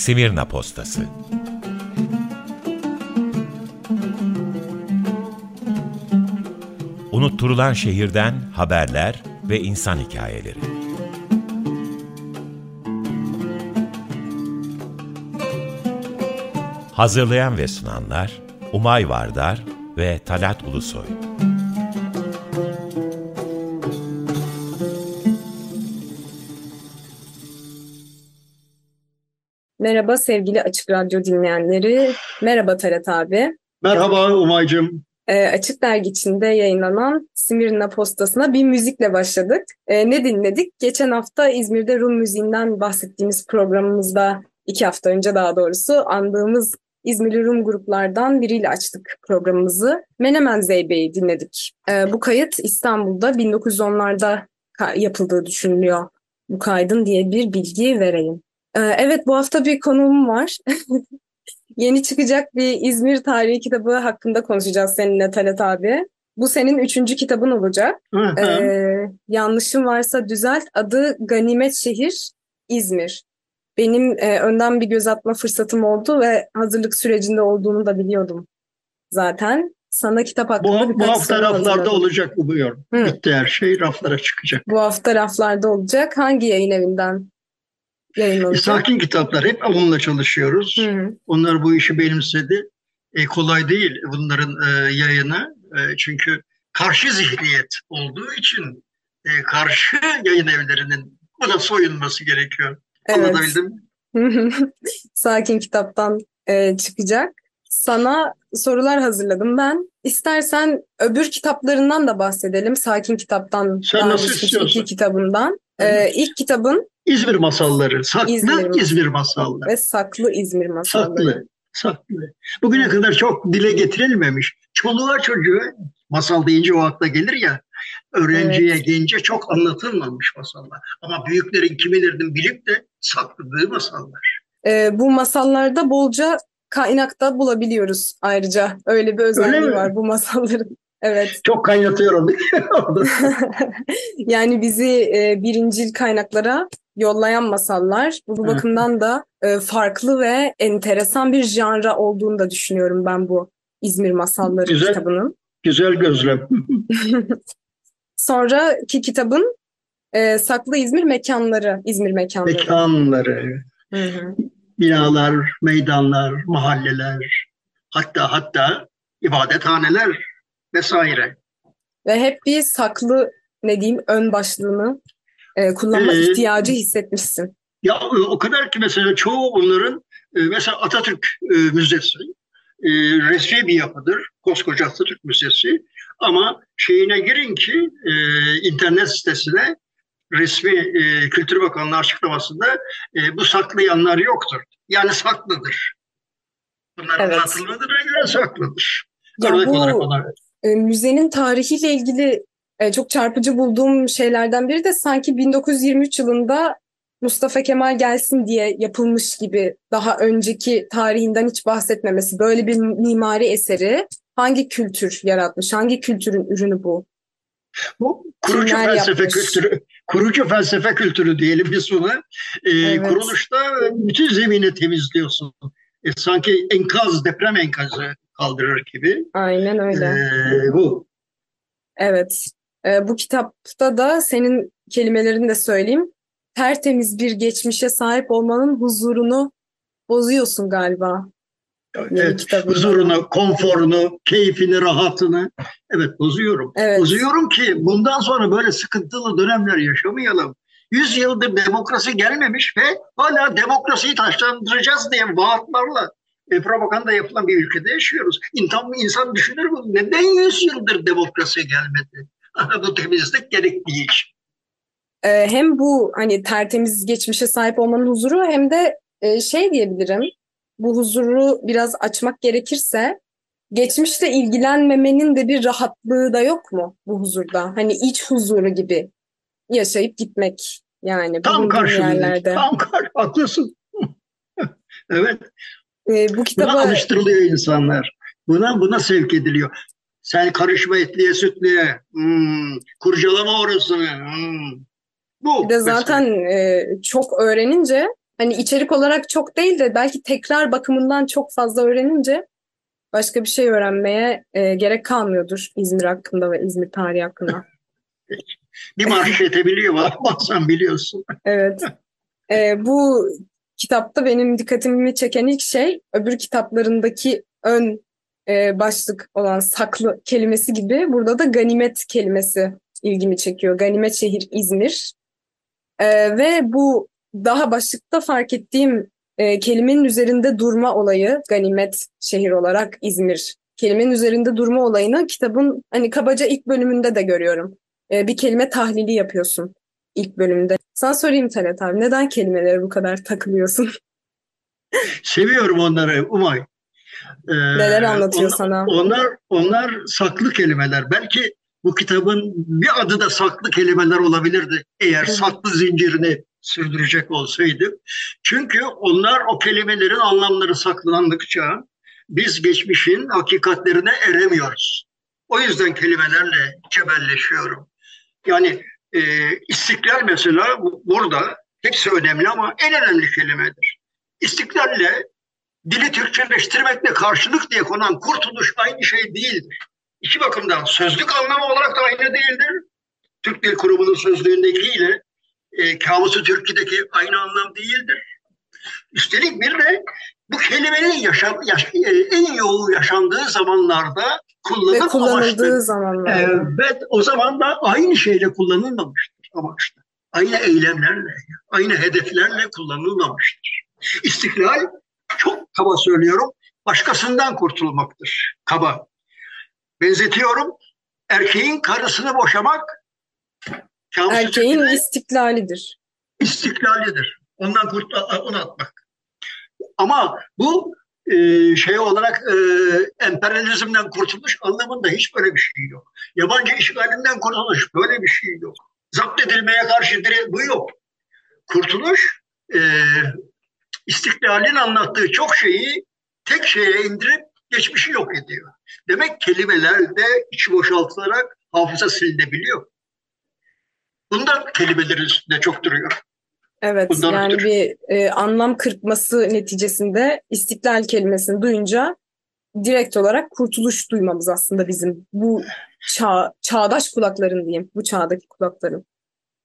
Simirna Postası Unutturulan şehirden haberler ve insan hikayeleri. Hazırlayan ve sunanlar Umay Vardar ve Talat Ulusoy. Merhaba sevgili Açık Radyo dinleyenleri. Merhaba Talat abi. Merhaba Umay'cığım. E, Açık Dergi içinde yayınlanan Simirna Postası'na bir müzikle başladık. E, ne dinledik? Geçen hafta İzmir'de Rum müziğinden bahsettiğimiz programımızda, iki hafta önce daha doğrusu, andığımız İzmirli Rum gruplardan biriyle açtık programımızı. Menemen Zeybe'yi dinledik. E, bu kayıt İstanbul'da 1910'larda yapıldığı düşünülüyor. Bu kaydın diye bir bilgi vereyim. E, evet bu hafta bir konuğum var. Yeni çıkacak bir İzmir tarihi kitabı hakkında konuşacağız seninle Talat abi. Bu senin üçüncü kitabın olacak. Ee, yanlışım varsa düzelt. Adı Ganimet Şehir İzmir. Benim e, önden bir göz atma fırsatım oldu ve hazırlık sürecinde olduğunu da biliyordum zaten. Sana kitap hakkında bu, bu hafta raflarda hazırladım. olacak umuyorum. Hı. Bitti her şey raflara çıkacak. Bu hafta raflarda olacak. Hangi yayın evinden yayınlanacak? Sakin kitaplar. Hep onunla çalışıyoruz. Hı hı. Onlar bu işi benimsedi. E, kolay değil bunların e, yayını. E, çünkü karşı zihniyet olduğu için e, karşı yayın evlerinin buna soyunması gerekiyor. Evet. Anlatabildim Sakin kitaptan e, çıkacak. Sana sorular hazırladım ben. İstersen öbür kitaplarından da bahsedelim. Sakin kitaptan, Sen nasıl istiyorsun? iki kitabından. Ee, ilk kitabın İzmir Masalları. Saklı İzmir, İzmir Masalları. Ve Saklı İzmir Masalları. Saklı, saklı. Bugüne kadar çok dile getirilmemiş. Çoluğa çocuğu masal deyince o akla gelir ya. Öğrenciye, evet. gence çok anlatılmamış masallar. Ama büyüklerin kimilerinin bilip de sakladığı masallar. Ee, bu masallarda bolca kaynakta bulabiliyoruz ayrıca. Öyle bir özelliği Öyle var bu masalların. Evet. Çok kaynatıyorum. yani bizi e, birincil kaynaklara yollayan masallar. Bu evet. bakımdan da e, farklı ve enteresan bir janra olduğunu da düşünüyorum ben bu İzmir Masalları güzel, kitabının. Güzel gözlem. Sonraki kitabın e, Saklı İzmir Mekanları, İzmir Mekanları. Mekanları. Hı hı. Binalar, meydanlar, mahalleler, hatta hatta ibadethaneler vesaire. Ve hep bir saklı ne diyeyim ön başlığını e, kullanma ee, ihtiyacı hissetmişsin. Ya o kadar ki mesela çoğu bunların e, mesela Atatürk e, Müzesi e, resmi bir yapıdır. Koskoca Atatürk Müzesi. Ama şeyine girin ki e, internet sitesine resmi e, Kültür Bakanlığı açıklamasında e, bu saklayanlar yoktur. Yani saklıdır. Bunlar evet. anlatıldığına göre saklıdır. Ya bu e, müzenin tarihiyle ilgili e, çok çarpıcı bulduğum şeylerden biri de sanki 1923 yılında Mustafa Kemal gelsin diye yapılmış gibi daha önceki tarihinden hiç bahsetmemesi. Böyle bir mimari eseri hangi kültür yaratmış? Hangi kültürün ürünü bu? Bu kurucu Kimler felsefe yapmış? kültürü, kurucu felsefe kültürü diyelim biz buna. Ee, evet. Kuruluşta bütün zemini temizliyorsun. E, sanki enkaz, deprem enkazı kaldırır gibi. Aynen öyle. Ee, bu. Evet. Ee, bu kitapta da senin kelimelerini de söyleyeyim. Tertemiz bir geçmişe sahip olmanın huzurunu bozuyorsun galiba. Evet, huzurunu, konforunu, keyfini, rahatını evet bozuyorum. Evet. Bozuyorum ki bundan sonra böyle sıkıntılı dönemler yaşamayalım. Yüz yıldır demokrasi gelmemiş ve hala demokrasiyi taşlandıracağız diye vaatlarla e, propaganda yapılan bir ülkede yaşıyoruz. İnsan, insan düşünür mü? Neden yüz yıldır demokrasi gelmedi? bu temizlik gerektiği için. Ee, hem bu hani tertemiz geçmişe sahip olmanın huzuru hem de e, şey diyebilirim. Bu huzuru biraz açmak gerekirse geçmişte ilgilenmemenin de bir rahatlığı da yok mu bu huzurda? Hani iç huzuru gibi yaşayıp gitmek yani tam karşılığında. Tam kar haklısın. evet. Ee, bu kitaba buna alıştırılıyor insanlar. Buna buna sevk ediliyor. Sen karışma etliye sütlüye. Hmm, kurcalama orasını. Hmm. Bu. Bir de zaten e, çok öğrenince hani içerik olarak çok değil de belki tekrar bakımından çok fazla öğrenince başka bir şey öğrenmeye e, gerek kalmıyordur İzmir hakkında ve İzmir tarihi hakkında. bir marş edebiliyor bazen biliyorsun. Evet. E, bu kitapta benim dikkatimi çeken ilk şey öbür kitaplarındaki ön e, başlık olan saklı kelimesi gibi burada da ganimet kelimesi ilgimi çekiyor. Ganimet şehir İzmir. E, ve bu daha başlıkta fark ettiğim e, kelimenin üzerinde durma olayı ganimet şehir olarak İzmir. Kelimenin üzerinde durma olayını kitabın hani kabaca ilk bölümünde de görüyorum. E, bir kelime tahlili yapıyorsun ilk bölümde. Sana sorayım Talat abi neden kelimelere bu kadar takılıyorsun? Seviyorum onları Umay. Ee, Neler anlatıyor on, sana? Onlar onlar saklı kelimeler. Belki bu kitabın bir adı da saklı kelimeler olabilirdi eğer saklı zincirini sürdürecek olsaydı. Çünkü onlar o kelimelerin anlamları saklandıkça biz geçmişin hakikatlerine eremiyoruz. O yüzden kelimelerle cebelleşiyorum. Yani e, istiklal mesela burada hepsi önemli ama en önemli kelimedir. İstiklalle dili Türkçeleştirmekle karşılık diye konan kurtuluş aynı şey değildir. İki bakımdan sözlük anlamı olarak da aynı değildir. Türk Dil Kurumu'nun sözlüğündekiyle e, Kamusu Türkiye'deki aynı anlam değildir. Üstelik bir de bu kelimenin yaşam, yaş, e, en yoğun yaşandığı zamanlarda kullanıp Ve kullanıldığı amaçlı. zamanlarda. Evet, o zaman da aynı şeyle kullanılmamıştır amaçlı. Aynı eylemlerle, aynı hedeflerle kullanılmamıştır. İstiklal, çok kaba söylüyorum, başkasından kurtulmaktır. Kaba. Benzetiyorum, erkeğin karısını boşamak Erkeğin istiklalidir. İstiklalidir. Ondan kurt onu atmak. Ama bu e, şey olarak e, emperyalizmden kurtuluş anlamında hiç böyle bir şey yok. Yabancı işgalinden kurtuluş böyle bir şey yok. Zapt edilmeye karşı bu yok. Kurtuluş e, istiklalin anlattığı çok şeyi tek şeye indirip geçmişi yok ediyor. Demek kelimelerde içi boşaltılarak hafıza silinebiliyor. Bundan kelimelerin üstünde çok duruyor. Evet Bundan yani ötürü. bir e, anlam kırpması neticesinde istiklal kelimesini duyunca direkt olarak kurtuluş duymamız aslında bizim bu çağ, çağdaş kulakların diyeyim bu çağdaki kulakların.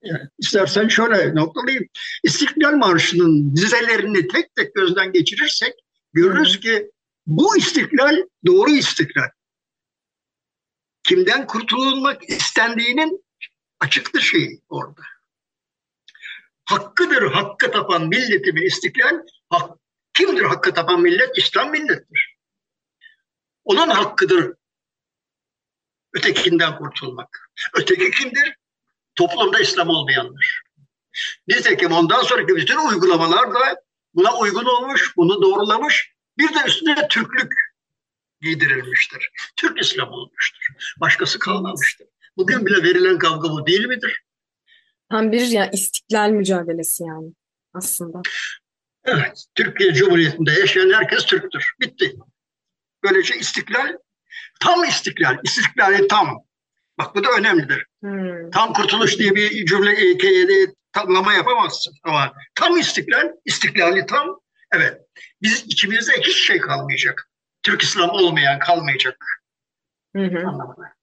Yani istersen şöyle noktalayayım. İstiklal Marşı'nın dizelerini tek tek gözden geçirirsek görürüz ki bu istiklal doğru istiklal. Kimden kurtulmak istendiğinin açıktır şey orada. Hakkıdır hakkı tapan milletimi istiklal. Hak, kimdir hakkı tapan millet? İslam millettir. Onun hakkıdır ötekinden kurtulmak. Öteki kimdir? Toplumda İslam olmayanlar. Nitekim ondan sonraki bütün uygulamalar da buna uygun olmuş, bunu doğrulamış. Bir de üstüne Türklük giydirilmiştir. Türk İslam olmuştur. Başkası kalmamıştır. Bugün bile verilen kavga bu değil midir? Tam bir ya istiklal mücadelesi yani aslında. Evet, Türkiye Cumhuriyeti'nde yaşayan herkes Türktür. Bitti. Böylece istiklal, tam istiklal, istiklali tam. Bak bu da önemlidir. Hmm. Tam kurtuluş diye bir cümle e, tamlama yapamazsın ama tam istiklal, istiklali tam. Evet, biz içimizde hiç şey kalmayacak. Türk İslam olmayan kalmayacak. Hı hı. Anlamına.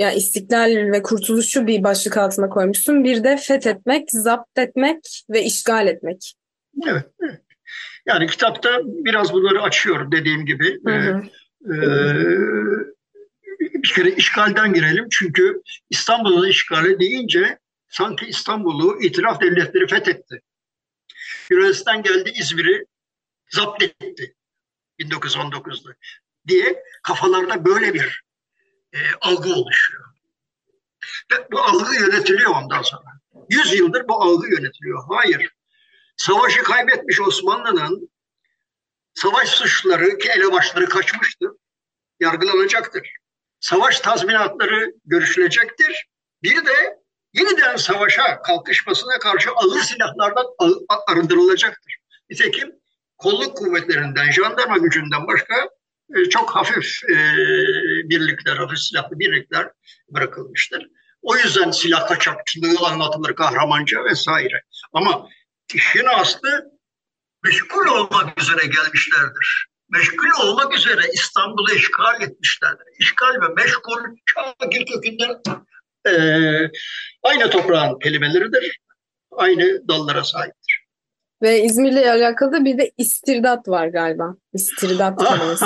Ya istiklal ve kurtuluşu bir başlık altına koymuşsun. Bir de fethetmek, zapt etmek ve işgal etmek. Evet. Yani kitapta biraz bunları açıyorum dediğim gibi. Hı hı. Ee, bir kere işgalden girelim. Çünkü İstanbul'un işgali deyince sanki İstanbul'u itiraf devletleri fethetti. Yunanistan geldi İzmir'i zapt etti 1919'da diye kafalarda böyle bir e, algı oluşuyor. Ve bu algı yönetiliyor ondan sonra. Yüz yıldır bu algı yönetiliyor. Hayır. Savaşı kaybetmiş Osmanlı'nın savaş suçları ki elebaşları kaçmıştı. Yargılanacaktır. Savaş tazminatları görüşülecektir. Bir de yeniden savaşa kalkışmasına karşı ağır silahlardan arındırılacaktır. Nitekim kolluk kuvvetlerinden, jandarma gücünden başka çok hafif e, birlikler, hafif silahlı birlikler bırakılmıştır. O yüzden silah kaçakçılığı anlatılır kahramanca vesaire. Ama işin aslı meşgul olmak üzere gelmişlerdir. Meşgul olmak üzere İstanbul'u işgal etmişlerdir. İşgal ve meşgul Şakir kökünden e, aynı toprağın kelimeleridir. Aynı dallara sahiptir. Ve İzmir'le alakalı da bir de istirdat var galiba. İstirdat kelimesi.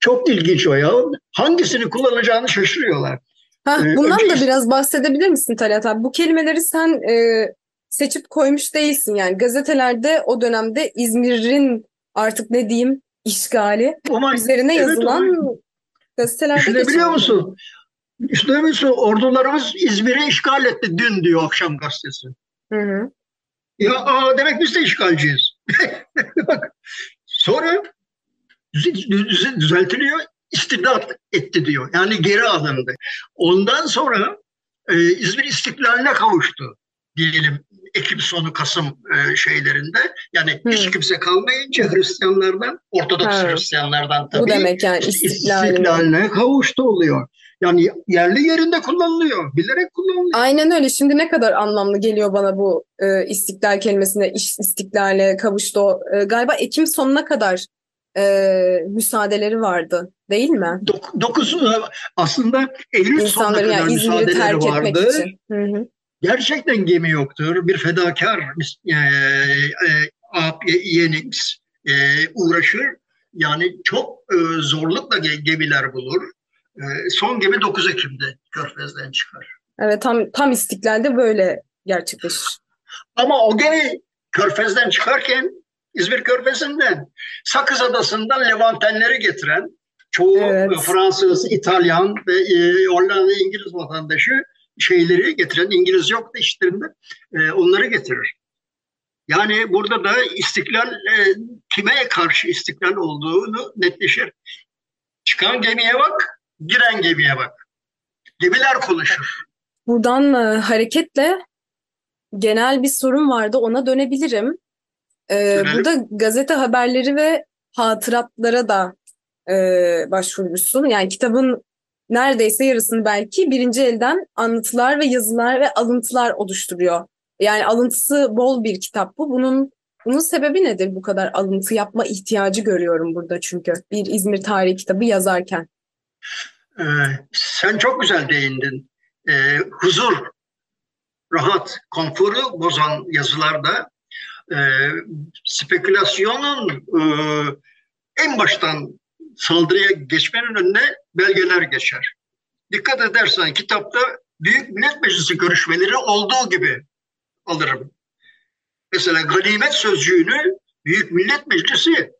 Çok ilginç o ya. Hangisini kullanacağını şaşırıyorlar. Ha, ee, bundan önce... da biraz bahsedebilir misin Talat abi? Bu kelimeleri sen e, seçip koymuş değilsin yani. Gazetelerde o dönemde İzmir'in artık ne diyeyim işgali Ama, üzerine evet, yazılan onu... gazetelerde Düşünebiliyor musun? Düşünebiliyor musun? Ordularımız İzmir'i işgal etti dün diyor akşam gazetesi. Hı hı. Ya aa, demek biz de işgalciyiz. Sonra düzeltiliyor istidat etti diyor. Yani geri alındı. Ondan sonra e, İzmir istiklaline kavuştu diyelim Ekim sonu Kasım e, şeylerinde. Yani hmm. hiç kimse kalmayınca Hristiyanlardan, Ortodoks hmm. Hristiyanlardan tabii. Bu demek yani istiklaline kavuştu oluyor. Yani yerli yerinde kullanılıyor. Bilerek kullanılıyor. Aynen öyle. Şimdi ne kadar anlamlı geliyor bana bu e, istiklal kelimesine, iş istiklale kavuştu. E, galiba Ekim sonuna kadar e, müsaadeleri vardı değil mi? Dok, dokuz e, aslında Eylül sonuna kadar yani müsaadeleri terk vardı. Için. Hı hı. Gerçekten gemi yoktur. Bir fedakar e, e, yeğenimiz e, uğraşır. Yani çok e, zorlukla gemiler bulur. E, son gemi 9 Ekim'de Körfez'den çıkar. Evet tam tam istiklalde böyle gerçekleşir. Ama o gemi Körfez'den çıkarken İzmir Körfezi'nden, Sakız Adası'ndan Levantenleri getiren, çoğu evet. Fransız, İtalyan ve e, Hollanda, İngiliz vatandaşı şeyleri getiren, İngiliz yok da işlerinde e, onları getirir. Yani burada da istiklal e, kime karşı istiklal olduğunu netleşir. Çıkan gemiye bak, giren gemiye bak. Gemiler konuşur. Buradan e, hareketle genel bir sorun vardı ona dönebilirim. Ee, burada gazete haberleri ve hatıratlara da e, başvurmuşsun. Yani kitabın neredeyse yarısını belki birinci elden anlatılar ve yazılar ve alıntılar oluşturuyor. Yani alıntısı bol bir kitap bu. Bunun bunun sebebi nedir bu kadar alıntı yapma ihtiyacı görüyorum burada çünkü bir İzmir tarihi kitabı yazarken. Ee, sen çok güzel değindin. Ee, huzur, rahat, konforu bozan yazılarda e, spekülasyonun e, en baştan saldırıya geçmenin önüne belgeler geçer. Dikkat edersen kitapta Büyük Millet Meclisi görüşmeleri olduğu gibi alırım. Mesela ganimet sözcüğünü Büyük Millet Meclisi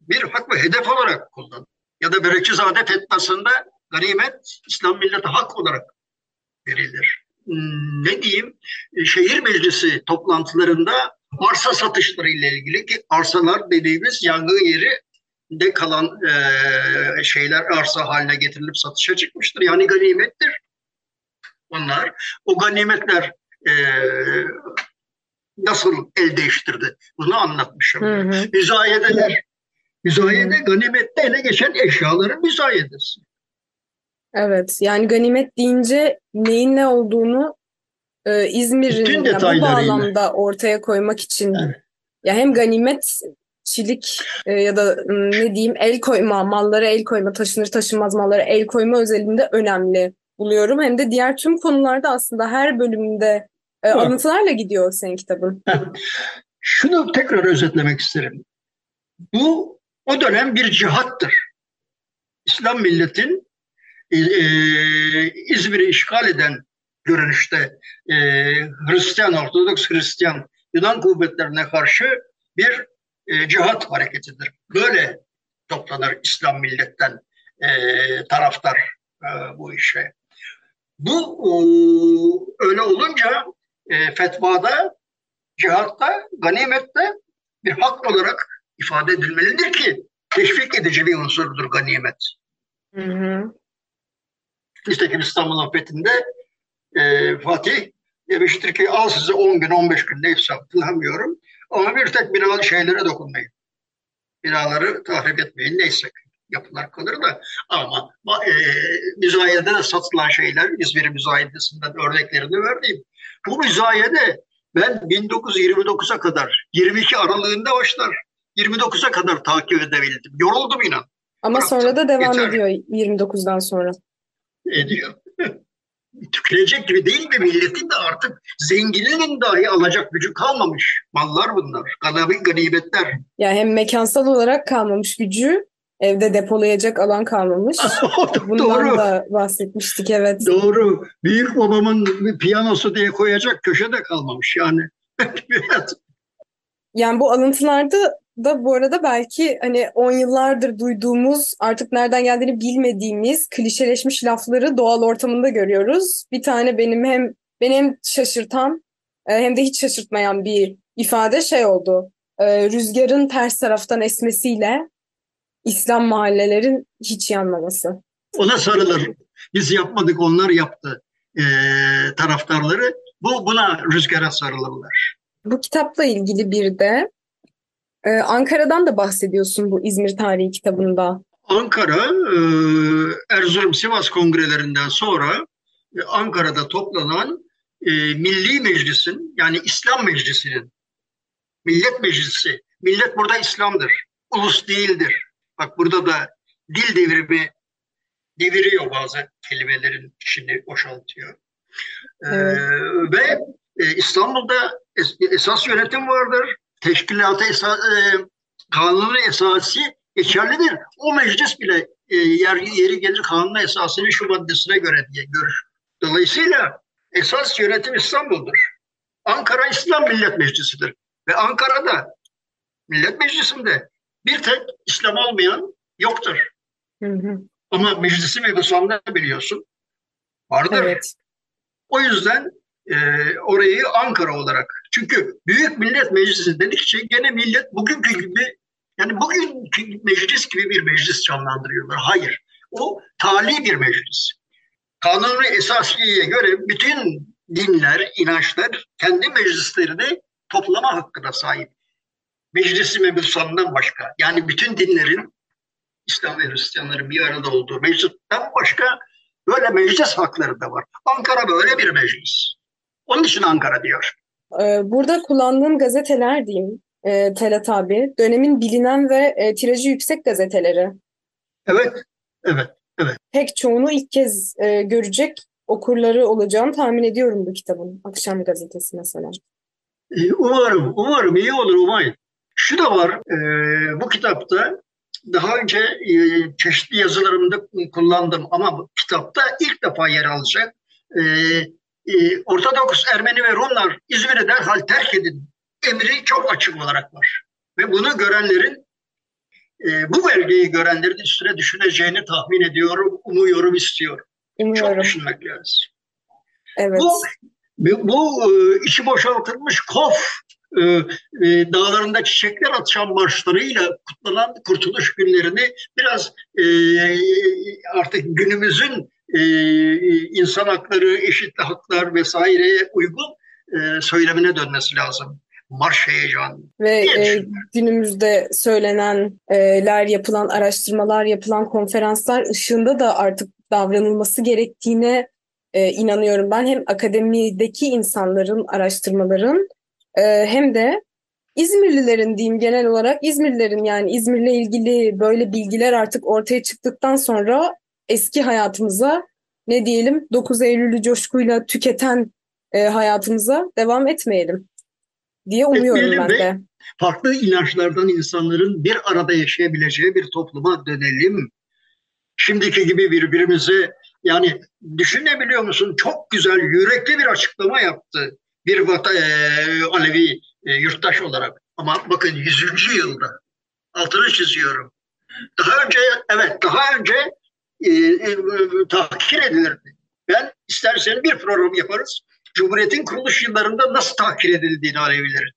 bir hak ve hedef olarak kullanır. Ya da Berekçizade fetvasında ganimet İslam millete hak olarak verilir. Hmm, ne diyeyim? Şehir meclisi toplantılarında arsa satışları ile ilgili ki arsalar dediğimiz yangın yeri de kalan e, şeyler arsa haline getirilip satışa çıkmıştır. Yani ganimettir. Onlar o ganimetler e, nasıl el değiştirdi bunu anlatmışım. Hı hı. Müzayedeler. Müzayede hı. ganimette ele geçen eşyaların müzayedesi. Evet yani ganimet deyince neyin ne olduğunu e, İzmir'in bu bağlamda ortaya koymak için evet. ya hem ganimetçilik e, ya da ne diyeyim el koyma, mallara el koyma, taşınır taşınmaz mallara el koyma özelinde önemli buluyorum. Hem de diğer tüm konularda aslında her bölümünde e, anlatılarla gidiyor senin kitabın. Şunu tekrar özetlemek isterim. Bu o dönem bir cihattır. İslam milletin e, e İzmir'i işgal eden görünüşte e, Hristiyan, Ortodoks Hristiyan Yunan kuvvetlerine karşı bir e, cihat hareketidir. Böyle toplanır İslam milletten e, taraftar e, bu işe. Bu e, öyle olunca e, fetvada, cihatta, ganimette bir hak olarak ifade edilmelidir ki teşvik edici bir unsurdur ganimet. Hı hı. Nitekim İstanbul'un fethinde e, Fatih demiştir ki al size 10 gün 15 gün neyse hatırlamıyorum. Ama bir tek binalı şeylere dokunmayın. Binaları tahrip etmeyin neyse yapılar kalır da ama e, müzayede de satılan şeyler İzmir müzayedesinden örneklerini verdiğim. Bu müzayede Ben 1929'a kadar, 22 aralığında başlar. 29'a kadar takip edebildim. Yoruldum inan. Ama Bıraktım. sonra da devam Yeter. ediyor 29'dan sonra. Ediyor. Tükülecek gibi değil mi milletin de artık zenginin dahi alacak gücü kalmamış. Mallar bunlar. Ganabi ganibetler. Ya hem mekansal olarak kalmamış gücü Evde depolayacak alan kalmamış. Bundan Doğru. da bahsetmiştik evet. Doğru. Büyük babamın piyanosu diye koyacak köşe de kalmamış yani. yani bu alıntılarda da bu arada belki hani 10 yıllardır duyduğumuz artık nereden geldiğini bilmediğimiz klişeleşmiş lafları doğal ortamında görüyoruz. Bir tane benim hem beni hem şaşırtan e, hem de hiç şaşırtmayan bir ifade şey oldu. E, rüzgarın ters taraftan esmesiyle İslam mahallelerin hiç yanmaması. Ona sarılır. Biz yapmadık onlar yaptı e, taraftarları. Bu buna rüzgara sarılırlar. Bu kitapla ilgili bir de ee, Ankara'dan da bahsediyorsun bu İzmir Tarihi kitabında. Ankara, e, Erzurum-Sivas kongrelerinden sonra e, Ankara'da toplanan e, Milli Meclis'in yani İslam Meclisi'nin Millet Meclisi, millet burada İslam'dır, ulus değildir. Bak burada da dil devrimi deviriyor bazı kelimelerin içini boşaltıyor. Evet. Ee, ve İstanbul'da es, esas yönetim vardır teşkilatı esa, e, kanunu esası geçerlidir. O meclis bile e, yer, yeri gelir kanunu esasının şu maddesine göre diye görür. Dolayısıyla esas yönetim İstanbul'dur. Ankara İslam Millet Meclisi'dir. Ve Ankara'da Millet Meclisi'nde bir tek İslam olmayan yoktur. Hı hı. Ama meclisi mebusamda biliyorsun vardır. Evet. O yüzden e, orayı Ankara olarak çünkü Büyük Millet Meclisi dedikçe gene millet bugünkü gibi yani bugünkü meclis gibi bir meclis canlandırıyorlar. Hayır. O tali bir meclis. Kanunu esasiyeye göre bütün dinler, inançlar kendi meclislerini toplama hakkına sahip. Meclisi mebusandan başka. Yani bütün dinlerin İslam ve Hristiyanların bir arada olduğu meclisten başka böyle meclis hakları da var. Ankara böyle bir meclis. Onun için Ankara diyor. Ee, burada kullandığım gazeteler diyeyim e, Telat abi, dönemin bilinen ve e, tirajı yüksek gazeteleri. Evet, evet, evet. Pek çoğunu ilk kez e, görecek okurları olacağını tahmin ediyorum bu kitabın. Akşam gazetesi mesela. Umarım, umarım iyi olur umayın. Şu da var, e, bu kitapta daha önce e, çeşitli yazılarımda kullandım ama bu kitapta ilk defa yer alacak e, e, Ortodoks Ermeni ve Rumlar İzmir'i derhal terk edin emri çok açık olarak var. Ve bunu görenlerin e, bu belgeyi görenlerin üstüne düşüneceğini tahmin ediyorum, umuyorum, istiyorum. Umuyorum. Çok düşünmek lazım. Evet. Bu, bu e, içi boşaltılmış kof e, e, dağlarında çiçekler atışan marşlarıyla kutlanan kurtuluş günlerini biraz e, artık günümüzün e, insan hakları, eşit haklar vesaireye uygun e, söylemine dönmesi lazım. Marş heyecan. Ve e, günümüzde söylenenler, yapılan araştırmalar, yapılan konferanslar ışığında da artık davranılması gerektiğine e, inanıyorum ben. Hem akademideki insanların, araştırmaların e, hem de İzmirlilerin diyeyim genel olarak İzmirlilerin yani İzmir'le ilgili böyle bilgiler artık ortaya çıktıktan sonra eski hayatımıza ne diyelim 9 Eylül'ü coşkuyla tüketen e, hayatımıza devam etmeyelim diye umuyorum Etmeyelim ben de. Farklı inançlardan insanların bir arada yaşayabileceği bir topluma dönelim. Şimdiki gibi birbirimizi yani düşünebiliyor musun? Çok güzel, yürekli bir açıklama yaptı bir vata, e, Alevi e, yurttaş olarak. Ama bakın 100. yılda altını çiziyorum. Daha önce evet daha önce e, e, tahkir edilirdi. Ben isterseniz bir program yaparız. Cumhuriyet'in kuruluş yıllarında nasıl tahkir edildiğini Alevilerin.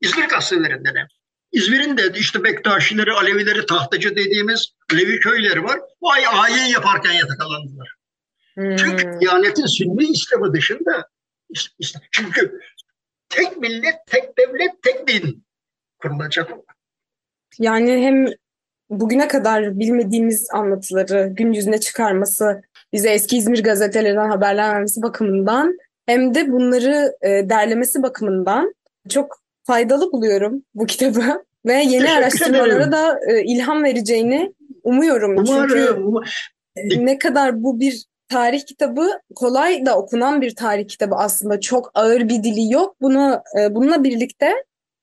İzmir gazetelerinde ne? İzmir'in de işte Bektaşileri, Alevileri, Tahtacı dediğimiz Alevi köyleri var. Bu ay ayin yaparken yatakalandılar. Hmm. Çünkü Diyanet'in sünni İslam'ı dışında işte, çünkü tek millet, tek devlet, tek din kurulacak. Yani hem bugüne kadar bilmediğimiz anlatıları gün yüzüne çıkarması, bize eski İzmir gazetelerinden haberler vermesi bakımından hem de bunları e, derlemesi bakımından çok faydalı buluyorum bu kitabı ve yeni Teşekkür araştırmalara ederim. da e, ilham vereceğini umuyorum. Umarım. Çünkü um ne kadar bu bir tarih kitabı kolay da okunan bir tarih kitabı aslında çok ağır bir dili yok. Bunu e, bununla birlikte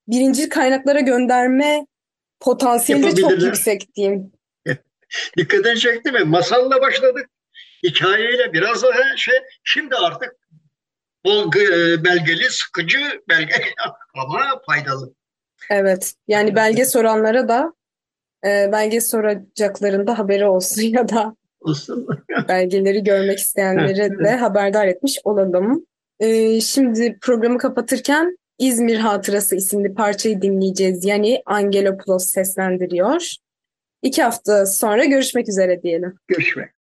birinci kaynaklara gönderme potansiyeli de çok yüksek diyeyim. Dikkatini çekti mi? Masalla başladık. Hikayeyle biraz daha şey. Şimdi artık bol e, belgeli, sıkıcı belge ama faydalı. Evet. Yani belge soranlara da e, belge soracaklarında haberi olsun ya da olsun. belgeleri görmek isteyenleri de haberdar etmiş olalım. E, şimdi programı kapatırken İzmir Hatırası isimli parçayı dinleyeceğiz. Yani Angelopoulos seslendiriyor. İki hafta sonra görüşmek üzere diyelim. Görüşmek.